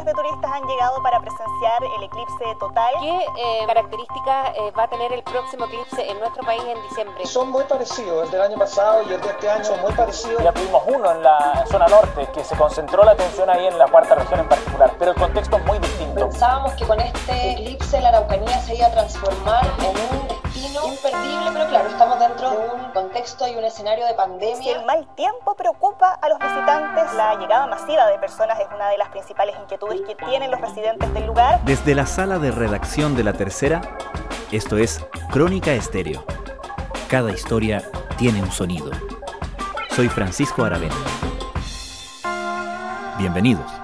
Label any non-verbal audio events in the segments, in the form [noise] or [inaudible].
millones de turistas han llegado para presenciar el eclipse total. ¿Qué eh, características eh, va a tener el próximo eclipse en nuestro país en diciembre? Son muy parecidos, el del año pasado y el de este año son muy parecidos. Ya tuvimos uno en la zona norte, que se concentró la atención ahí en la cuarta región en particular, pero el contexto es muy distinto. Pensábamos que con este eclipse la Araucanía se iba a transformar en un destino imperdible, pero claro, estamos dentro de un contexto y un escenario de pandemia. Si el mal tiempo preocupa a los visitantes, la llegada masiva de personas es una de las principales inquietudes que tienen los residentes del lugar. Desde la sala de redacción de La Tercera, esto es Crónica Estéreo. Cada historia tiene un sonido. Soy Francisco Aravena. Bienvenidos.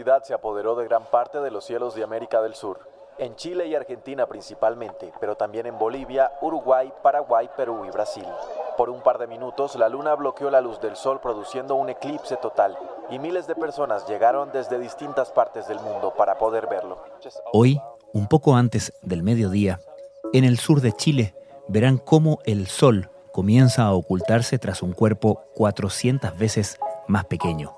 La oscuridad se apoderó de gran parte de los cielos de América del Sur, en Chile y Argentina principalmente, pero también en Bolivia, Uruguay, Paraguay, Perú y Brasil. Por un par de minutos, la luna bloqueó la luz del sol produciendo un eclipse total, y miles de personas llegaron desde distintas partes del mundo para poder verlo. Hoy, un poco antes del mediodía, en el sur de Chile, verán cómo el sol comienza a ocultarse tras un cuerpo 400 veces más pequeño,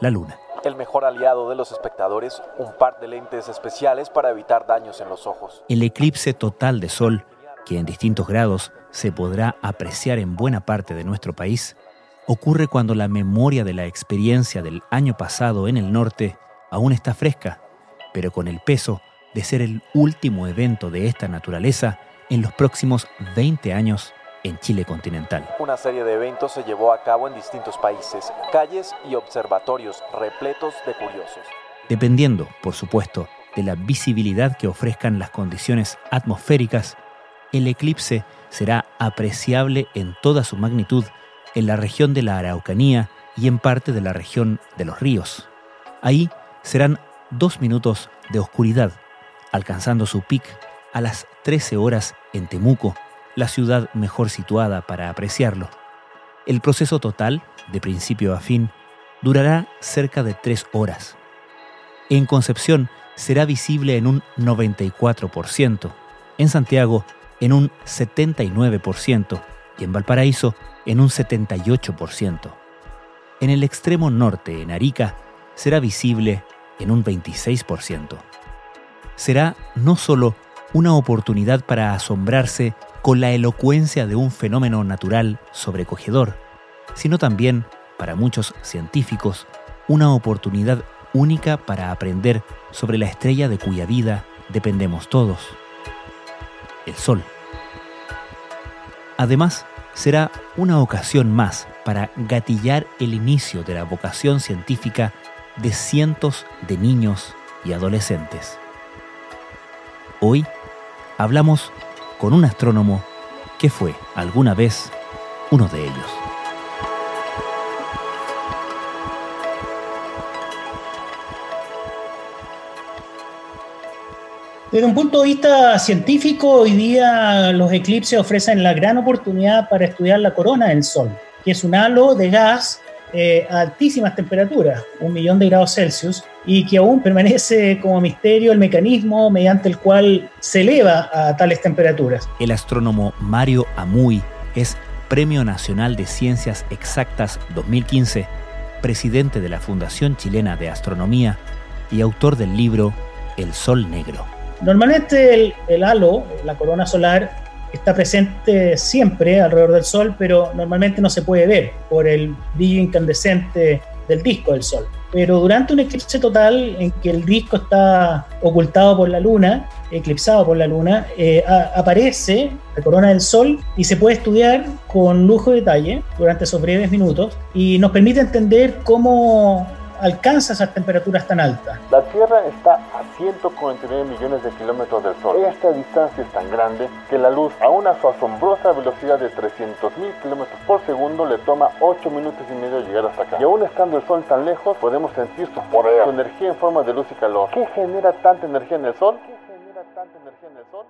la luna el mejor aliado de los espectadores, un par de lentes especiales para evitar daños en los ojos. El eclipse total de sol, que en distintos grados se podrá apreciar en buena parte de nuestro país, ocurre cuando la memoria de la experiencia del año pasado en el norte aún está fresca, pero con el peso de ser el último evento de esta naturaleza en los próximos 20 años en Chile continental. Una serie de eventos se llevó a cabo en distintos países, calles y observatorios repletos de curiosos. Dependiendo, por supuesto, de la visibilidad que ofrezcan las condiciones atmosféricas, el eclipse será apreciable en toda su magnitud en la región de la Araucanía y en parte de la región de los ríos. Ahí serán dos minutos de oscuridad, alcanzando su pic a las 13 horas en Temuco, la ciudad mejor situada para apreciarlo. El proceso total, de principio a fin, durará cerca de tres horas. En Concepción será visible en un 94%, en Santiago en un 79% y en Valparaíso en un 78%. En el extremo norte, en Arica, será visible en un 26%. Será no solo una oportunidad para asombrarse con la elocuencia de un fenómeno natural sobrecogedor, sino también, para muchos científicos, una oportunidad única para aprender sobre la estrella de cuya vida dependemos todos, el Sol. Además, será una ocasión más para gatillar el inicio de la vocación científica de cientos de niños y adolescentes. Hoy hablamos con un astrónomo que fue alguna vez uno de ellos. Desde un punto de vista científico, hoy día los eclipses ofrecen la gran oportunidad para estudiar la corona del Sol, que es un halo de gas eh, a altísimas temperaturas, un millón de grados Celsius, y que aún permanece como misterio el mecanismo mediante el cual se eleva a tales temperaturas. El astrónomo Mario Amuy es Premio Nacional de Ciencias Exactas 2015, presidente de la Fundación Chilena de Astronomía y autor del libro El Sol Negro. Normalmente el, el halo, la corona solar, está presente siempre alrededor del Sol, pero normalmente no se puede ver por el brillo incandescente del disco del Sol. Pero durante un eclipse total en que el disco está ocultado por la Luna, eclipsado por la Luna, eh, aparece la corona del Sol y se puede estudiar con lujo de detalle durante esos breves minutos y nos permite entender cómo alcanza esas temperaturas tan altas. La Tierra está a 149 millones de kilómetros del Sol. Esta distancia es tan grande que la luz, a una su asombrosa velocidad de 300.000 kilómetros por segundo, le toma 8 minutos y medio llegar hasta acá. Y aún estando el Sol tan lejos, podemos sentir su poder, su energía en forma de luz y calor. ¿Qué genera tanta energía en el Sol? ¿Qué genera tanta energía en el Sol?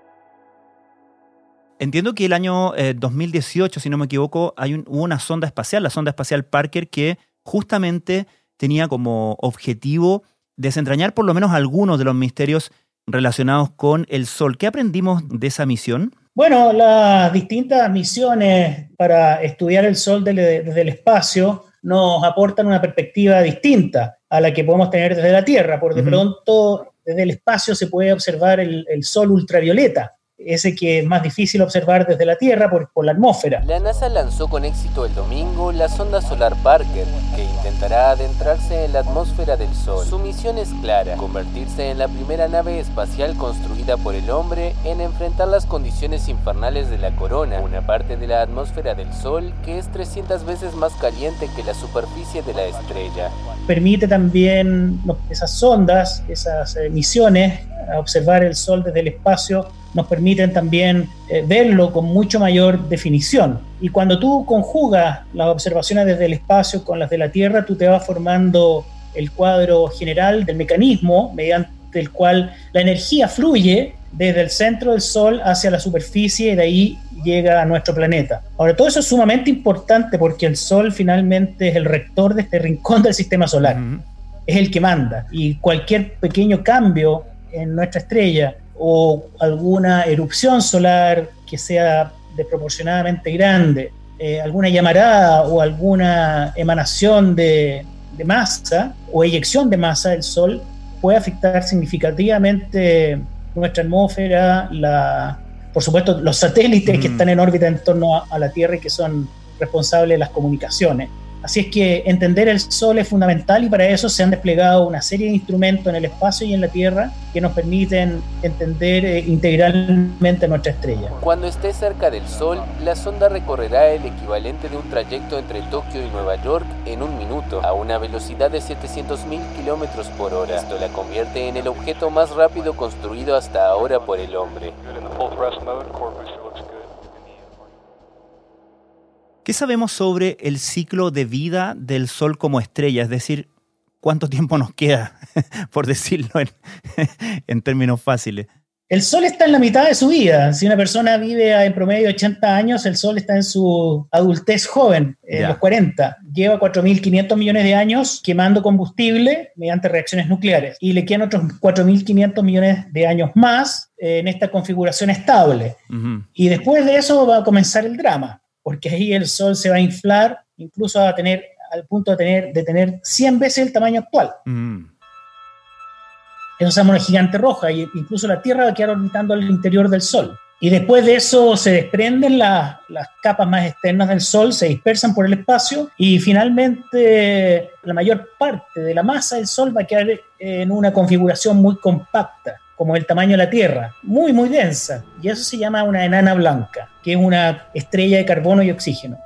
Entiendo que el año 2018, eh, si no me equivoco, hay hubo una sonda espacial, la sonda espacial Parker, que justamente tenía como objetivo desentrañar por lo menos algunos de los misterios relacionados con el Sol. ¿Qué aprendimos de esa misión? Bueno, las distintas misiones para estudiar el Sol desde, el espacio nos aportan una perspectiva distinta a la que podemos tener desde la Tierra. Por de pronto, desde el espacio se puede observar el, el Sol ultravioleta, ese que es más difícil observar desde la Tierra por, por, la atmósfera. La NASA lanzó con éxito el domingo la sonda solar Parker, que intentará adentrarse en la atmósfera del Sol. Su misión es clara, convertirse en la primera nave espacial construida por el hombre en enfrentar las condiciones infernales de la corona, una parte de la atmósfera del Sol que es 300 veces más caliente que la superficie de la estrella. Permite también esas sondas, esas eh, misiones, a observar el Sol desde el espacio, nos permiten también eh, verlo con mucho mayor definición. Y cuando tú conjugas las observaciones desde el espacio con las de la Tierra, tú te vas formando el cuadro general del mecanismo mediante el cual la energía fluye desde el centro del Sol hacia la superficie y de ahí llega a nuestro planeta. Ahora, todo eso es sumamente importante porque el Sol finalmente es el rector de este rincón del sistema solar. Es el que manda. Y cualquier pequeño cambio en nuestra estrella o alguna erupción solar que sea desproporcionadamente grande, eh, alguna llamarada o alguna emanación de, masa o eyección de masa del Sol puede afectar significativamente nuestra atmósfera, la, por supuesto los satélites que están en órbita en torno a la Tierra y que son responsables de las comunicaciones. Así es que entender el Sol es fundamental y para eso se han desplegado una serie de instrumentos en el espacio y en la Tierra que nos permiten entender eh, integralmente nuestra estrella. Cuando esté cerca del Sol, la sonda recorrerá el equivalente de un trayecto entre Tokio y Nueva York en un minuto, a una velocidad de 700.000 kilómetros por hora. Esto la convierte en el objeto más rápido construido hasta ahora por el hombre. ¿Qué sabemos sobre el ciclo de vida del Sol como estrella? Es decir, ¿cuánto tiempo nos queda, [laughs] por decirlo [laughs] en, términos fáciles? El Sol está en la mitad de su vida. Si una persona vive en promedio 80 años, el Sol está en su adultez joven, en los 40. Lleva 4.500 millones de años quemando combustible mediante reacciones nucleares. Y le quedan otros 4.500 millones de años más en esta configuración estable. Y después de eso va a comenzar el drama porque ahí el Sol se va a inflar, incluso a tener al punto de tener, de tener 100 veces el tamaño actual. Mm. Eso se una gigante roja, e incluso la Tierra va a quedar orbitando al interior del Sol. Y después de eso se desprenden las capas más externas del Sol, se dispersan por el espacio y finalmente la mayor parte de la masa del Sol va a quedar en una configuración muy compacta como el tamaño de la Tierra, muy, muy densa. Y eso se llama una enana blanca, que es una estrella de carbono y oxígeno.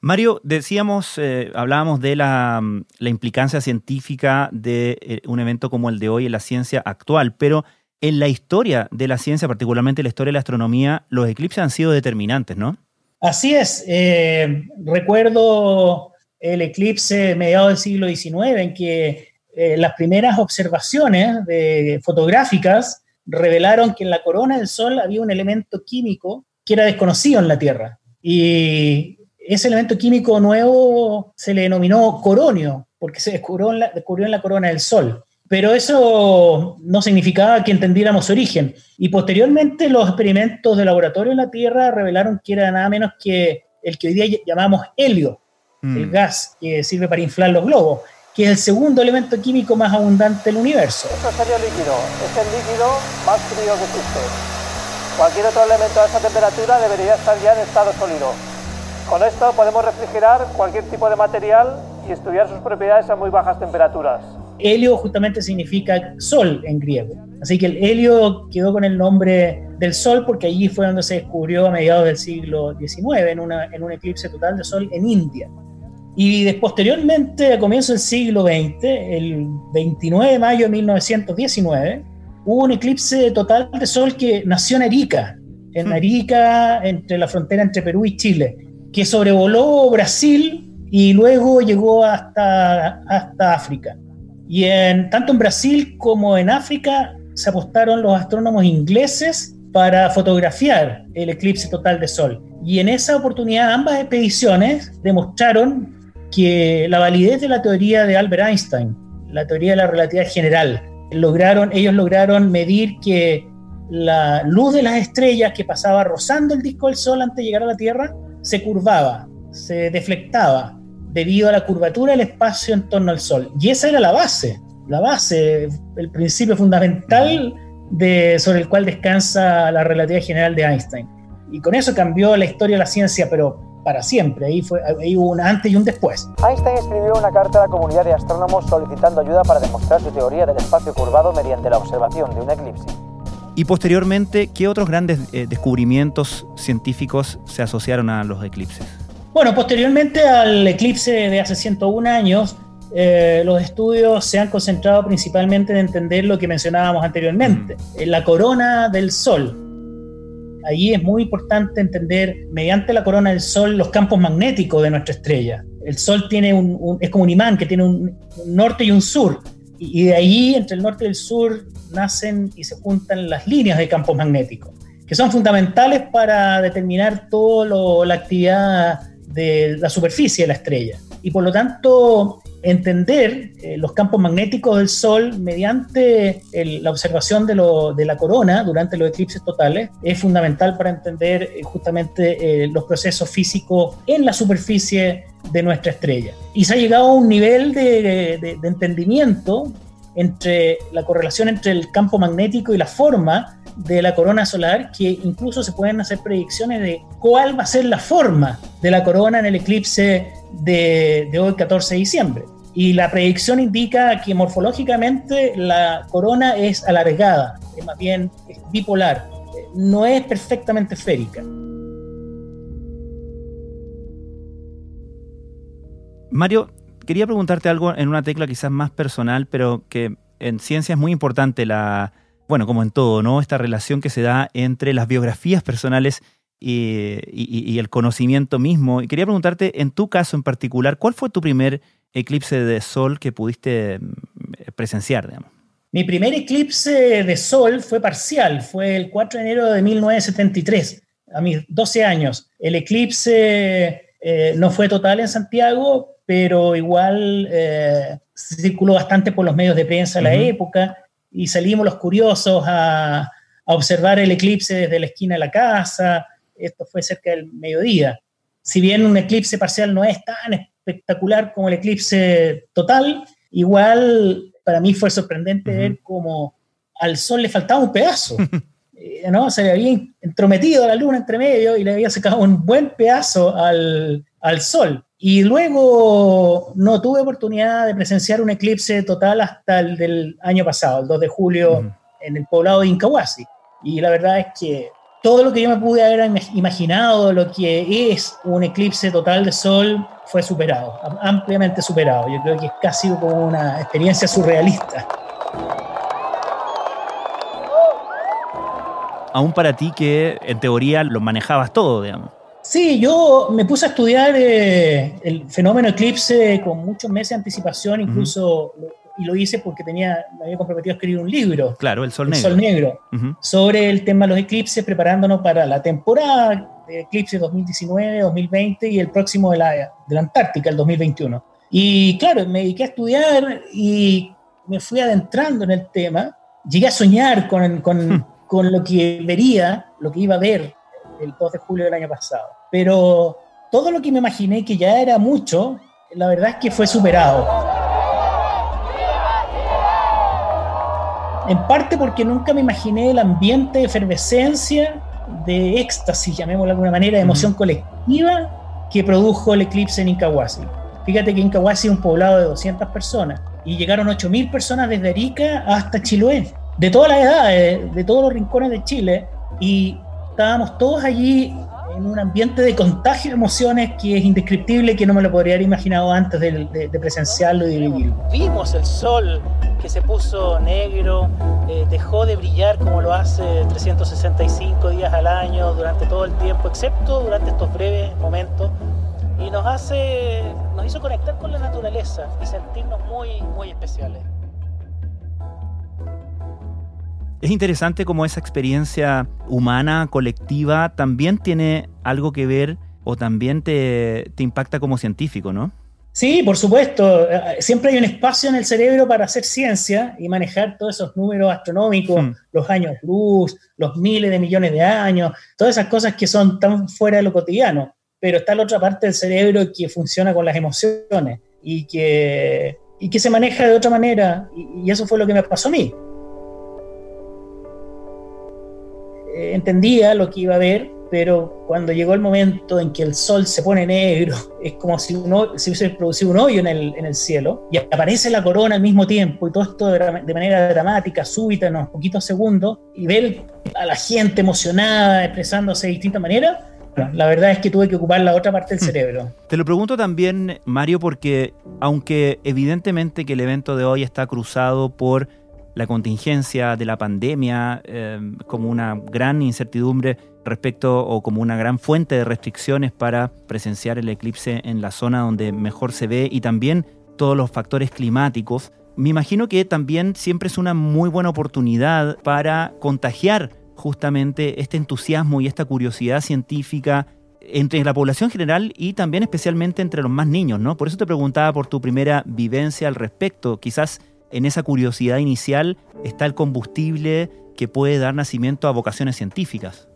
Mario, decíamos, eh, hablábamos de la, implicancia científica de eh, un evento como el de hoy en la ciencia actual, pero en la historia de la ciencia, particularmente la historia de la astronomía, los eclipses han sido determinantes, ¿no? Así es. Eh, recuerdo el eclipse mediados del siglo XIX en que eh, las primeras observaciones de, fotográficas revelaron que en la corona del Sol había un elemento químico que era desconocido en la Tierra. Y ese elemento químico nuevo se le denominó coronio, porque se descubrió en la, descubrió en la corona del Sol. Pero eso no significaba que entendiéramos su origen. Y posteriormente los experimentos de laboratorio en la Tierra revelaron que era nada menos que el que hoy día llamamos helio, el mm. gas que sirve para inflar los globos que es el segundo elemento químico más abundante del universo. Eso sería líquido, es el líquido más frío que existe. Cualquier otro elemento a esa temperatura debería estar ya en estado sólido. Con esto podemos refrigerar cualquier tipo de material y estudiar sus propiedades a muy bajas temperaturas. Helio justamente significa sol en griego. Así que el helio quedó con el nombre del sol porque allí fue donde se descubrió a mediados del siglo XIX en, una, en un eclipse total de sol en India. Y posteriormente, a comienzos del siglo XX, el 29 de mayo de 1919, hubo un eclipse total de sol que nació en Arica, en hmm. Arica, entre la frontera entre Perú y Chile, que sobrevoló Brasil y luego llegó hasta, hasta África. Y en, tanto en Brasil como en África se apostaron los astrónomos ingleses para fotografiar el eclipse total de sol. Y en esa oportunidad ambas expediciones demostraron que la validez de la teoría de Albert Einstein, la teoría de la relatividad general, lograron, ellos lograron medir que la luz de las estrellas que pasaba rozando el disco del Sol antes de llegar a la Tierra se curvaba, se deflectaba debido a la curvatura del espacio en torno al Sol. Y esa era la base, la base, el principio fundamental de, sobre el cual descansa la relatividad general de Einstein. Y con eso cambió la historia de la ciencia, pero para siempre. Ahí, fue, ahí hubo un antes y un después. Einstein escribió una carta a la comunidad de astrónomos solicitando ayuda para demostrar su teoría del espacio curvado mediante la observación de un eclipse. Y posteriormente, ¿qué otros grandes eh, descubrimientos científicos se asociaron a los eclipses? Bueno, posteriormente al eclipse de hace 101 años, eh, los estudios se han concentrado principalmente en entender lo que mencionábamos anteriormente, mm. la corona del Sol. Allí es muy importante entender, mediante la corona del Sol, los campos magnéticos de nuestra estrella. El Sol tiene un, es como un imán que tiene un, norte y un sur. Y, de ahí, entre el norte y el sur, nacen y se juntan las líneas de campos magnéticos, que son fundamentales para determinar toda la actividad de la superficie de la estrella. Y por lo tanto, entender eh, los campos magnéticos del Sol mediante la observación de, la corona durante los eclipses totales es fundamental para entender eh, justamente eh, los procesos físicos en la superficie de nuestra estrella. Y se ha llegado a un nivel de entendimiento entre la correlación entre el campo magnético y la forma de la corona solar que incluso se pueden hacer predicciones de cuál va a ser la forma de la corona en el eclipse de, hoy 14 de diciembre. Y la predicción indica que morfológicamente la corona es alargada, es más bien bipolar, no es perfectamente esférica. Mario, quería preguntarte algo en una tecla quizás más personal, pero que en ciencia es muy importante la, bueno, como en todo, ¿no? Esta relación que se da entre las biografías personales y, el conocimiento mismo. Y quería preguntarte, en tu caso en particular, ¿cuál fue tu primer eclipse de sol que pudiste mm, presenciar, digamos? Mi primer eclipse de sol fue parcial, fue el 4 de enero de 1973, a mis 12 años. El eclipse eh, no fue total en Santiago, pero igual eh, circuló bastante por los medios de prensa de la época y salimos los curiosos a, a, observar el eclipse desde la esquina de la casa. Esto fue cerca del mediodía. Si bien un eclipse parcial no es tan espectacular como el eclipse total, igual para mí fue sorprendente ver cómo al sol le faltaba un pedazo. [laughs] Eh, ¿no? Se le había entrometido la luna entre medio y le había sacado un buen pedazo al, al sol. Y luego no tuve oportunidad de presenciar un eclipse total hasta el del año pasado, el 2 de julio, en el poblado de Incahuasi. Y la verdad es que todo lo que yo me pude haber imaginado, lo que es un eclipse total de sol, fue superado, ampliamente superado. Yo creo que es casi como una experiencia surrealista. Aún para ti que en teoría lo manejabas todo, digamos. Sí, yo me puse a estudiar eh, el fenómeno eclipse con muchos meses de anticipación, incluso, y lo hice porque tenía, me había comprometido a escribir un libro. Claro, El Sol el Negro. Sol Negro sobre el tema de los eclipses, preparándonos para la temporada de eclipse 2019, 2020 y el próximo de la, de la Antártica, el 2021. Y claro, me dediqué a estudiar y me fui adentrando en el tema. Llegué a soñar con, con, con lo que vería, lo que iba a ver el 2 de julio del año pasado. Pero todo lo que me imaginé que ya era mucho, la verdad es que fue superado. En parte porque nunca me imaginé el ambiente de efervescencia, de éxtasis, llamémoslo de alguna manera, de emoción colectiva que produjo el eclipse en Incahuasi. Fíjate que Incahuasi es un poblado de 200 personas y llegaron 8.000 personas desde Arica hasta Chiloé, de todas las edades, de todos los rincones de Chile, y estábamos todos allí en un ambiente de contagio de emociones que es indescriptible, que no me lo podría haber imaginado antes de, presenciarlo y de vivirlo. Vimos el sol que se puso negro, eh, dejó de brillar como lo hace 365 días al año durante todo el tiempo, excepto durante estos breves momentos, y nos hace, nos hizo conectar con la naturaleza y sentirnos muy, muy especiales. Es interesante cómo esa experiencia humana, colectiva, también tiene algo que ver o también te, impacta como científico, ¿no? Sí, por supuesto. Siempre hay un espacio en el cerebro para hacer ciencia y manejar todos esos números astronómicos, mm. los años luz, los miles de millones de años, todas esas cosas que son tan fuera de lo cotidiano. Pero está la otra parte del cerebro que funciona con las emociones y que, y que se maneja de otra manera. Y, y eso fue lo que me pasó a mí. Entendía lo que iba a ver, pero cuando llegó el momento en que el sol se pone negro, [laughs] es como si uno se hubiese producido un hoyo en el, en el cielo y aparece la corona al mismo tiempo y todo esto de, de, manera dramática, súbita, en unos poquitos segundos, y ver a la gente emocionada, expresándose de distintas maneras. La verdad es que tuve que ocupar la otra parte del hmm. cerebro. Te lo pregunto también, Mario, porque aunque evidentemente que el evento de hoy está cruzado por la contingencia de la pandemia eh, como una gran incertidumbre respecto o como una gran fuente de restricciones para presenciar el eclipse en la zona donde mejor se ve y también todos los factores climáticos. Me imagino que también siempre es una muy buena oportunidad para contagiar justamente este entusiasmo y esta curiosidad científica entre la población general y también especialmente entre los más niños, ¿no? Por eso te preguntaba por tu primera vivencia al respecto. Quizás en esa curiosidad inicial está el combustible que puede dar nacimiento a vocaciones científicas.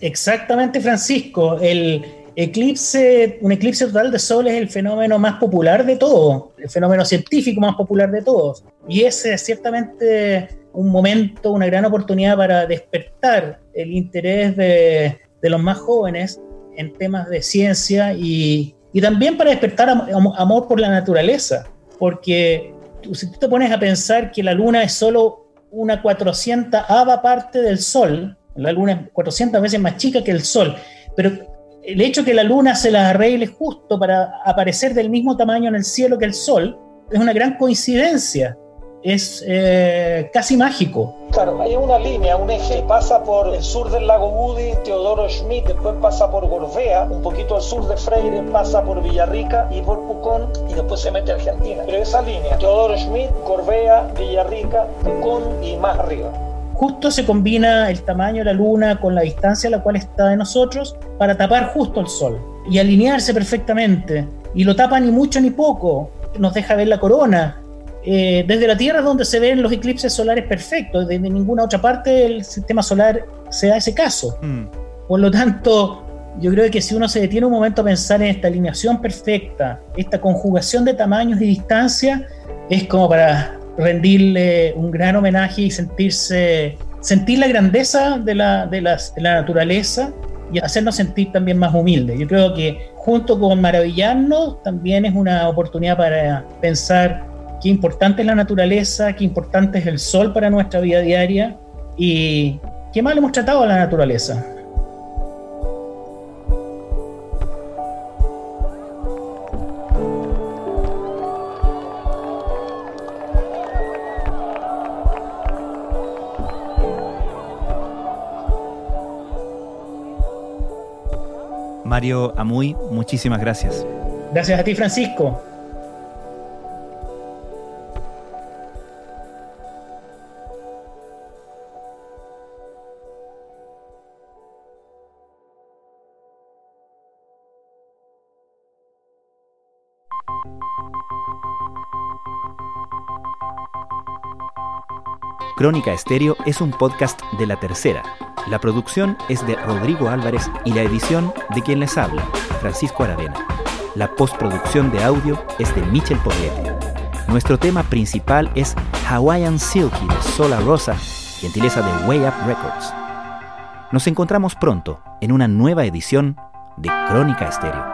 Exactamente, Francisco. El eclipse, un eclipse total de sol es el fenómeno más popular de todos, el fenómeno científico más popular de todos. Y ese es ciertamente un momento, una gran oportunidad para despertar el interés de, los más jóvenes en temas de ciencia y, también para despertar amor por la naturaleza, porque si tú te pones a pensar que la luna es solo una 400 parte del sol, la luna es 400 veces más chica que el Sol, pero el hecho que la luna se la arregle justo para aparecer del mismo tamaño en el cielo que el Sol es una gran coincidencia es eh, casi mágico. Claro, hay una línea, un eje, pasa por el sur del lago Woody, Teodoro Schmidt, después pasa por Gorbea, un poquito al sur de Freire, pasa por Villarrica y por Pucón y después se mete a Argentina. Pero esa línea, Teodoro Schmidt, Gorbea, Villarrica, Pucón y más arriba justo se combina el tamaño de la luna con la distancia a la cual está de nosotros para tapar justo el sol y alinearse perfectamente. Y lo tapa ni mucho ni poco, nos deja ver la corona. Eh, desde la Tierra es donde se ven los eclipses solares perfectos, desde ninguna otra parte del sistema solar se da ese caso. Mm. Por lo tanto, yo creo que si uno se detiene un momento a pensar en esta alineación perfecta, esta conjugación de tamaños y distancia, es como para rendirle un gran homenaje y sentirse, sentir la grandeza de la, de, la naturaleza y hacernos sentir también más humildes. Yo creo que junto con maravillarnos también es una oportunidad para pensar qué importante es la naturaleza, qué importante es el sol para nuestra vida diaria y qué mal hemos tratado a la naturaleza. Mario Amuy, muchísimas gracias. Gracias a ti, Francisco. Crónica Estéreo es un podcast de la tercera la producción es de Rodrigo Álvarez y la edición de quien les habla, Francisco Aravena. La postproducción de audio es de Michel Poblete. Nuestro tema principal es Hawaiian Silky de Sola Rosa, gentileza de Way Up Records. Nos encontramos pronto en una nueva edición de Crónica Estéreo.